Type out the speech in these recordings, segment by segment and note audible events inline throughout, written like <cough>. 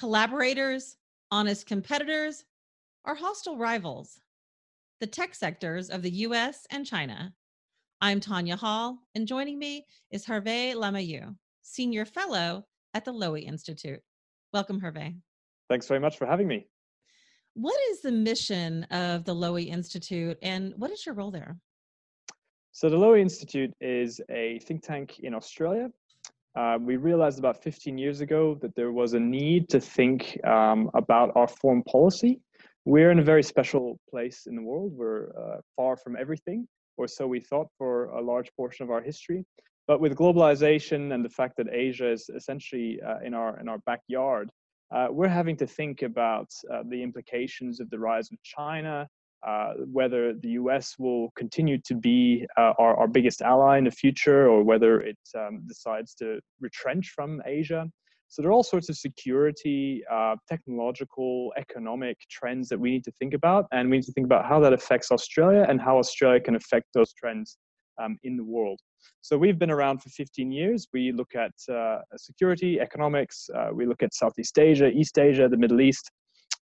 collaborators, honest competitors, or hostile rivals? The tech sectors of the US and China. I'm Tanya Hall, and joining me is Hervé Lemahieu, Senior Fellow at the Lowy Institute. Welcome, Hervé. Thanks very much for having me. What is the mission of the Lowy Institute, and what is your role there? So, the Lowy Institute is a think tank in Australia uh, we realized about 15 years ago that there was a need to think um, about our foreign policy. We're in a very special place in the world. We're uh, far from everything, or so we thought for a large portion of our history. But with globalization and the fact that Asia is essentially uh, in our in our backyard, uh, we're having to think about uh, the implications of the rise of China, uh, whether the US will continue to be uh, our, our biggest ally in the future or whether it um, decides to retrench from Asia. So there are all sorts of security, uh, technological, economic trends that we need to think about, and we need to think about how that affects Australia and how Australia can affect those trends um, in the world. So we've been around for 15 years. We look at uh, security, economics, uh, we look at Southeast Asia, East Asia, the Middle East,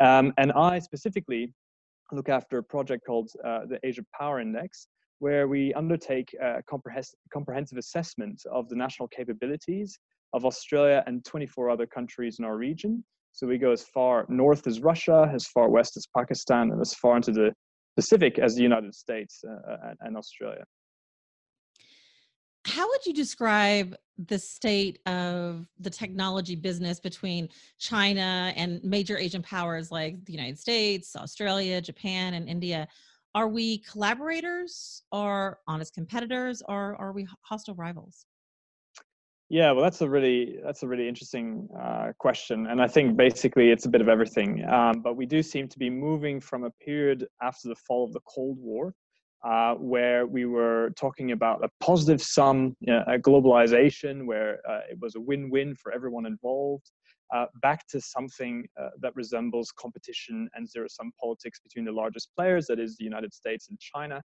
um, and I specifically look after a project called uh, the Asia Power Index, where we undertake a comprehensive assessment of the national capabilities of Australia and 24 other countries in our region. So we go as far north as Russia, as far west as Pakistan, and as far into the Pacific as the United States uh, and Australia how would you describe the state of the technology business between China and major Asian powers like the United States, Australia, Japan, and India? Are we collaborators or honest competitors or are we hostile rivals? Yeah, well, that's a really that's a really interesting uh, question, and I think basically it's a bit of everything. Um, but we do seem to be moving from a period after the fall of the Cold War, uh, where we were talking about a positive sum a globalization where uh, it was a win-win for everyone involved uh, back to something uh, that resembles competition and zero-sum politics between the largest players that is the united states and china.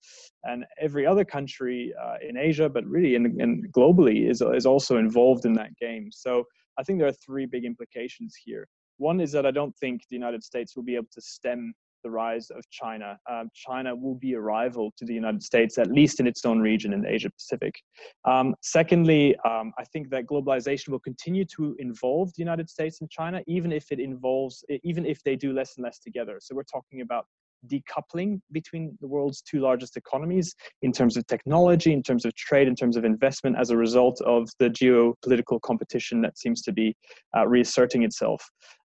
And every other country uh, in asia but really in, in globally is, is also involved in that game. So i think there are three big implications here. One is that i don't think the united states will be able to stem the rise of China. Um, China will be a rival to the United States, at least in its own region in the Asia Pacific. Um, secondly, um, I think that globalization will continue to involve the United States and China, even if it involves, even if they do less and less together. So we're talking about decoupling between the world's two largest economies in terms of technology, in terms of trade, in terms of investment as a result of the geopolitical competition that seems to be uh, reasserting itself.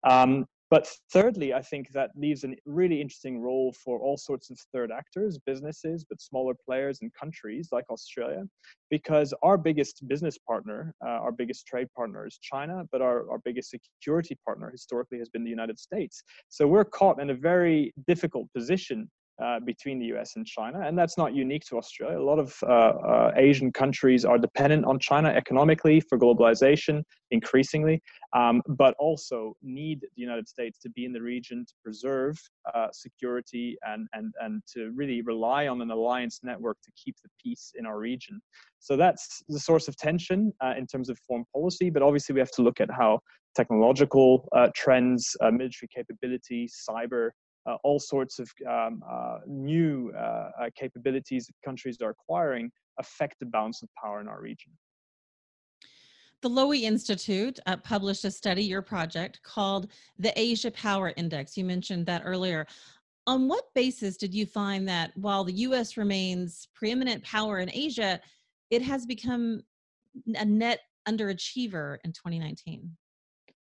Um, but thirdly, I think that leaves a really interesting role for all sorts of third actors, businesses, but smaller players and countries like Australia, because our biggest business partner, uh, our biggest trade partner is China, but our, our biggest security partner historically has been the United States. So we're caught in a very difficult position uh, between the US and China. And that's not unique to Australia. A lot of uh, uh, Asian countries are dependent on China economically for globalization, increasingly, um, but also need the United States to be in the region to preserve uh, security and, and, and to really rely on an alliance network to keep the peace in our region. So that's the source of tension uh, in terms of foreign policy, but obviously we have to look at how technological trends, military capability, cyber, uh, all sorts of um, uh, new uh, uh, capabilities that countries are acquiring affect the balance of power in our region. The Lowy Institute uh, published a study, your project, called the Asia Power Index. You mentioned that earlier. On what basis did you find that while the US remains preeminent power in Asia, it has become a net underachiever in 2019?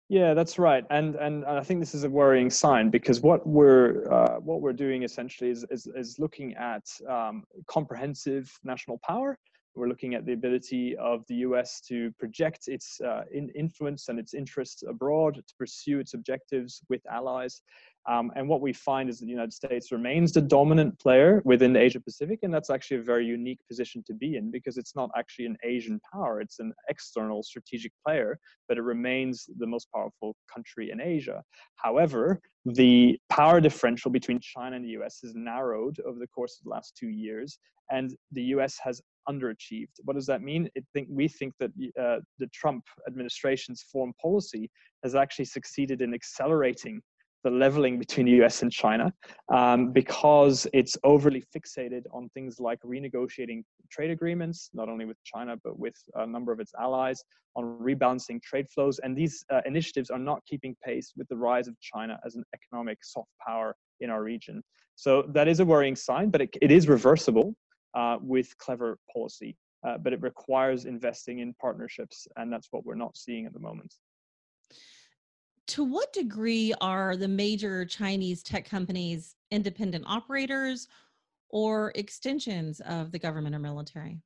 Yeah, that's right, and and I think this is a worrying sign because what we're uh, what we're doing essentially is is, is looking at um, comprehensive national power. We're looking at the ability of the U.S. to project its uh, in influence and its interests abroad, to pursue its objectives with allies, um, and what we find is that the United States remains the dominant player within the Asia Pacific, and that's actually a very unique position to be in because it's not actually an Asian power, it's an external strategic player, but it remains the most powerful country in Asia. However, the power differential between China and the US has narrowed over the course of the last two years, and the US has underachieved. What does that mean? Think, we think that uh, the Trump administration's foreign policy has actually succeeded in accelerating the leveling between the US and China um, because it's overly fixated on things like renegotiating trade agreements, not only with China, but with a number of its allies, on rebalancing trade flows. And these uh, initiatives are not keeping pace with the rise of China as an economic soft power in our region. So that is a worrying sign, but it, it is reversible uh, with clever policy. Uh, but it requires investing in partnerships, and that's what we're not seeing at the moment to what degree are the major Chinese tech companies independent operators or extensions of the government or military?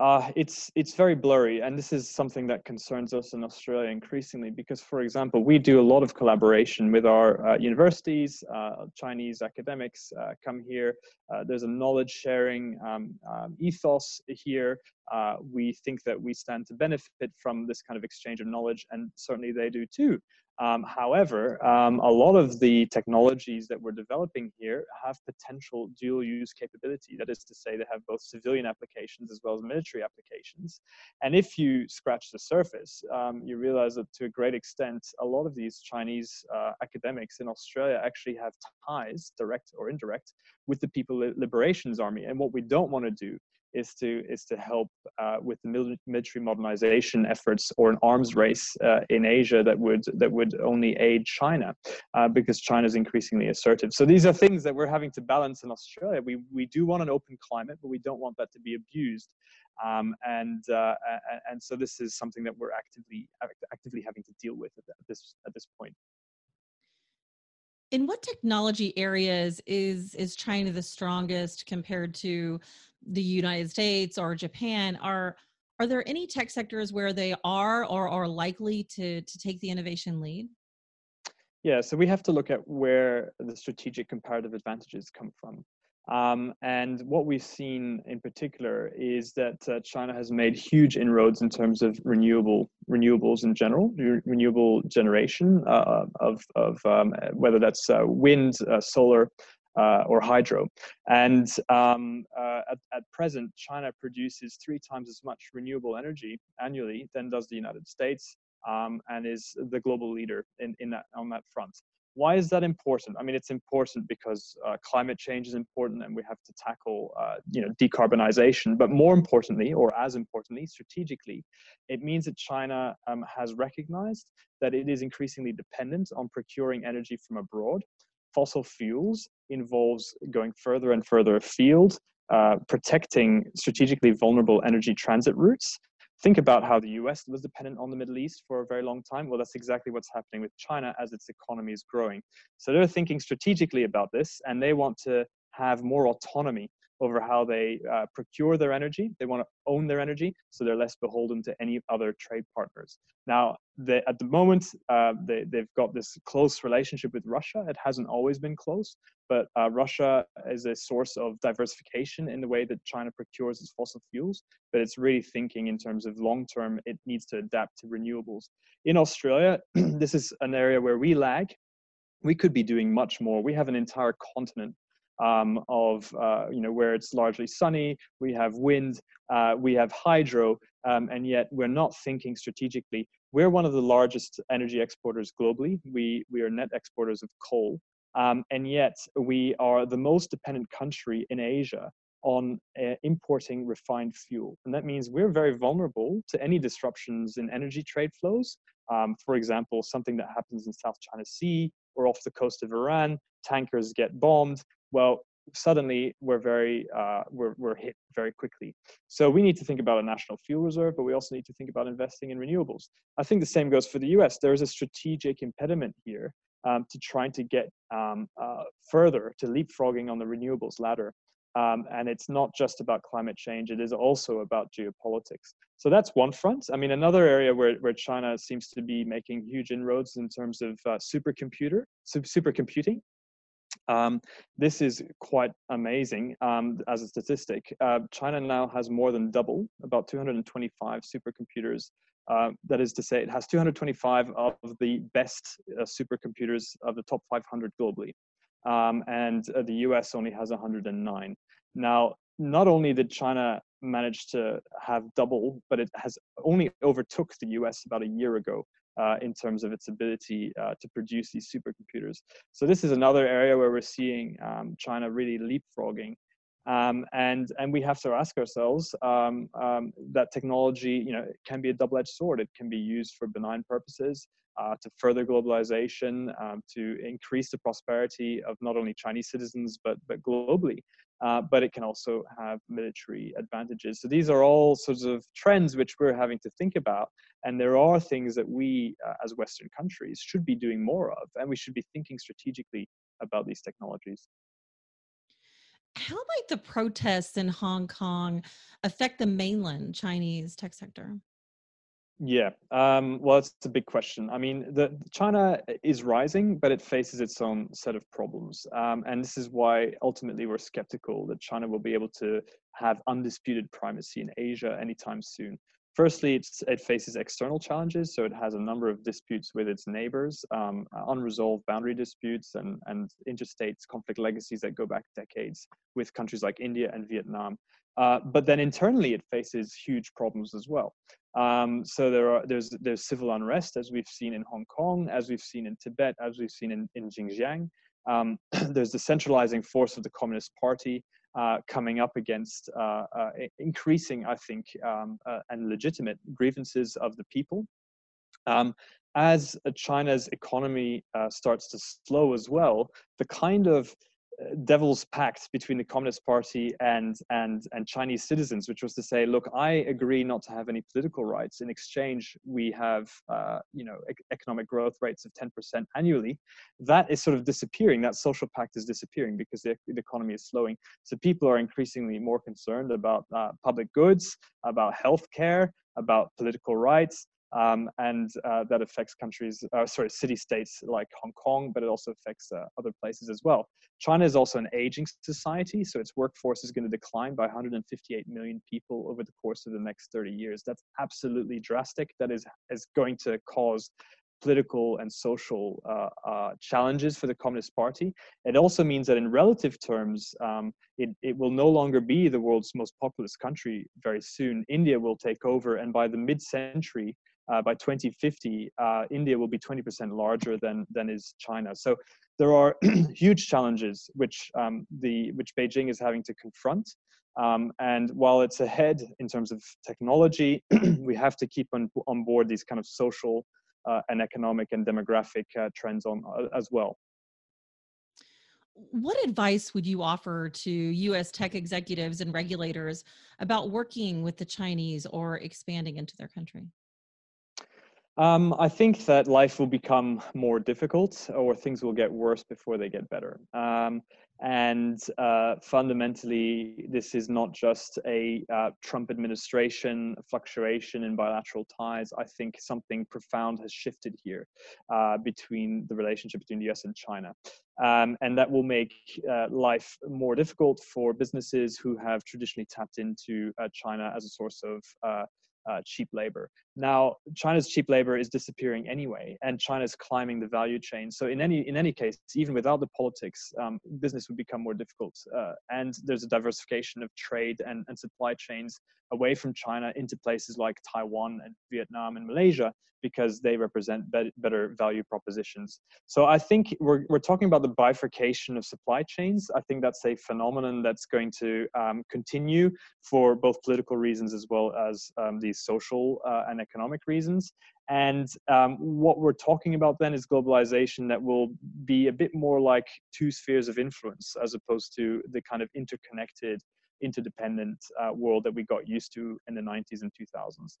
Uh, it's it's very blurry, and this is something that concerns us in Australia increasingly because, for example, we do a lot of collaboration with our uh, universities. Uh, Chinese academics uh, come here. Uh, there's a knowledge sharing um, um, ethos here. Uh, we think that we stand to benefit from this kind of exchange of knowledge, and certainly they do too. Um, however, um, a lot of the technologies that we're developing here have potential dual use capability. That is to say, they have both civilian applications as well as military applications. And if you scratch the surface, um, you realize that to a great extent, a lot of these Chinese uh, academics in Australia actually have ties, direct or indirect, with the People Liberations Army. And what we don't want to do is to is to help uh, with the military modernization efforts or an arms race uh, in Asia that would that would only aid China, uh, because China is increasingly assertive. So these are things that we're having to balance in Australia. We we do want an open climate, but we don't want that to be abused. Um, and uh, and so this is something that we're actively actively having to deal with at this at this point in what technology areas is is China the strongest compared to the United States or Japan? Are are there any tech sectors where they are or are likely to to take the innovation lead? Yeah, so we have to look at where the strategic comparative advantages come from. Um, and what we've seen in particular is that uh, China has made huge inroads in terms of renewable renewables in general, re- renewable generation uh, of, of um, whether that's uh, wind, uh, solar, uh, or hydro. And um, uh, at, at, present, China produces three times as much renewable energy annually than does the United States, um, and is the global leader in, in that on that front. Why is that important? I mean, it's important because uh, climate change is important, and we have to tackle, uh, you know, decarbonization. But more importantly, or as importantly, strategically, it means that China um, has recognized that it is increasingly dependent on procuring energy from abroad. Fossil fuels involves going further and further afield, uh, protecting strategically vulnerable energy transit routes, think about how the US was dependent on the Middle East for a very long time. Well, that's exactly what's happening with China as its economy is growing. So they're thinking strategically about this and they want to have more autonomy over how they uh, procure their energy. They want to own their energy, so they're less beholden to any other trade partners. Now, they, at the moment, uh, they, they've got this close relationship with Russia. It hasn't always been close, but uh, Russia is a source of diversification in the way that China procures its fossil fuels. But it's really thinking in terms of long term, it needs to adapt to renewables. In Australia, <clears throat> this is an area where we lag. We could be doing much more. We have an entire continent um, of uh, you know where it's largely sunny. We have wind, uh, we have hydro, um, and yet we're not thinking strategically. We're one of the largest energy exporters globally. We we are net exporters of coal, um, and yet we are the most dependent country in Asia on uh, importing refined fuel. And that means we're very vulnerable to any disruptions in energy trade flows. Um, for example, something that happens in South China Sea or off the coast of Iran, tankers get bombed, well, suddenly we're very uh, we're, we're hit very quickly. So we need to think about a national fuel reserve but we also need to think about investing in renewables. I think the same goes for the us there is a strategic impediment here um, to trying to get um, uh, further to leapfrogging on the renewables ladder. Um, and it's not just about climate change it is also about geopolitics. So that's one front. I mean another area where, where china seems to be making huge inroads in terms of uh, supercomputer supercomputing um, this is quite amazing um, as a statistic. Uh, China now has more than double, about 225 supercomputers. Uh, that is to say, it has 225 of the best uh, supercomputers of the top 500 globally. Um, and uh, the US only has 109. Now, not only did China manage to have double, but it has only overtook the US about a year ago uh, in terms of its ability uh, to produce these supercomputers. So this is another area where we're seeing um, China really leapfrogging. Um, and and we have to ask ourselves um, um that technology, you know, can be a double-edged sword. It can be used for benign purposes, uh, to further globalization, um, to increase the prosperity of not only Chinese citizens but but globally. Uh, but it can also have military advantages. So these are all sorts of trends which we're having to think about, and there are things that we, uh, as Western countries, should be doing more of, and we should be thinking strategically about these technologies. How might the protests in Hong Kong affect the mainland Chinese tech sector? Yeah, um, well, it's a big question. I mean, the, China is rising, but it faces its own set of problems, um, and this is why ultimately we're skeptical that China will be able to have undisputed primacy in Asia anytime soon. Firstly, it faces external challenges, so it has a number of disputes with its neighbors, um, unresolved boundary disputes, and, and interstate conflict legacies that go back decades with countries like India and Vietnam. Uh, but then internally, it faces huge problems as well. Um, so there are there's there's civil unrest as we've seen in Hong Kong, as we've seen in Tibet, as we've seen in, in Xinjiang. Um, <clears throat> there's the centralizing force of the Communist Party uh, coming up against uh, uh, increasing, I think, um, uh, and legitimate grievances of the people. Um, as China's economy uh, starts to slow as well, the kind of devil's pact between the Communist Party and and and Chinese citizens, which was to say, look, I agree not to have any political rights. In exchange, we have uh, you know economic growth rates of 10% annually. That is sort of disappearing. That social pact is disappearing because the, the economy is slowing. So people are increasingly more concerned about uh, public goods, about healthcare, about political rights, um, and uh, that affects countries, uh, sorry, city states like Hong Kong, but it also affects uh, other places as well. China is also an aging society, so its workforce is going to decline by 158 million people over the course of the next 30 years. That's absolutely drastic. That is, is going to cause political and social uh, uh, challenges for the Communist Party. It also means that in relative terms, um, it, it will no longer be the world's most populous country very soon. India will take over, and by the mid century, uh, by 2050, uh, India will be 20% larger than, than is China. So there are <clears throat> huge challenges which, um, the, which Beijing is having to confront. Um, and while it's ahead in terms of technology, <clears throat> we have to keep on, on board these kind of social uh, and economic and demographic uh, trends on uh, as well. What advice would you offer to US tech executives and regulators about working with the Chinese or expanding into their country? Um, I think that life will become more difficult or things will get worse before they get better. Um, and uh, fundamentally, this is not just a uh, Trump administration fluctuation in bilateral ties. I think something profound has shifted here uh, between the relationship between the US and China. Um, and that will make uh, life more difficult for businesses who have traditionally tapped into uh, China as a source of uh, uh, cheap labor. Now, China's cheap labor is disappearing anyway, and China is climbing the value chain. So, in any in any case, even without the politics, um, business would become more difficult. Uh, and there's a diversification of trade and, and supply chains away from China into places like Taiwan and Vietnam and Malaysia because they represent be- better value propositions. So I think we're, we're talking about the bifurcation of supply chains. I think that's a phenomenon that's going to um, continue for both political reasons as well as um, these social uh, and economic reasons. And um, what we're talking about then is globalization that will be a bit more like two spheres of influence as opposed to the kind of interconnected interdependent uh, world that we got used to in the 90s and 2000s.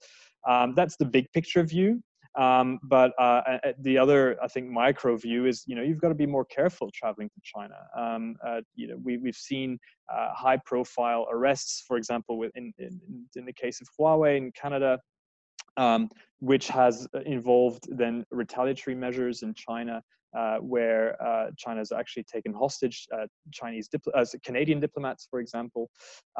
Um, that's the big picture view. Um, but uh, the other, I think, micro view is, you know, you've got to be more careful traveling to China. Um, uh, you know, we, we've seen uh, high-profile arrests, for example, in, in, in the case of Huawei in Canada, um, which has involved then retaliatory measures in China uh, where uh, China has actually taken hostage uh, Chinese dipl- uh, Canadian diplomats, for example,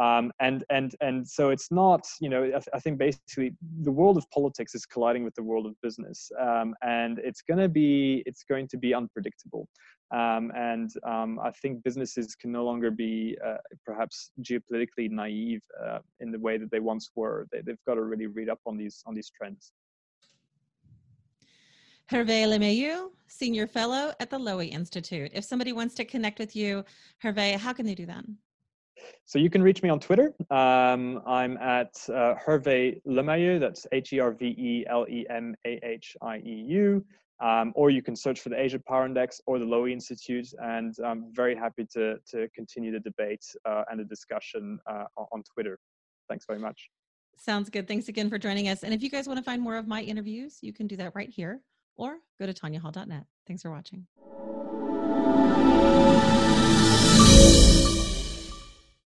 um, and and and so it's not you know I, th- I, think basically the world of politics is colliding with the world of business, um, and it's going to be it's going to be unpredictable. Um, and um, I think businesses can no longer be uh, perhaps geopolitically naive uh, in the way that they once were. They, they've got to really read up on these on these trends. Hervé Lemahieu, Senior Fellow at the Lowy Institute. If somebody wants to connect with you, Hervé, how can they do that? So you can reach me on Twitter. Um, I'm at uh, Hervé Lemahieu, that's H E R V E L E M A H I E U. Um, or you can search for the Asia Power Index or the Lowy Institute, and I'm very happy to, to continue the debate uh, and the discussion uh, on Twitter. Thanks very much. Sounds good. Thanks again for joining us. And if you guys want to find more of my interviews, you can do that right here or go to tanyahall.net. Thanks for watching.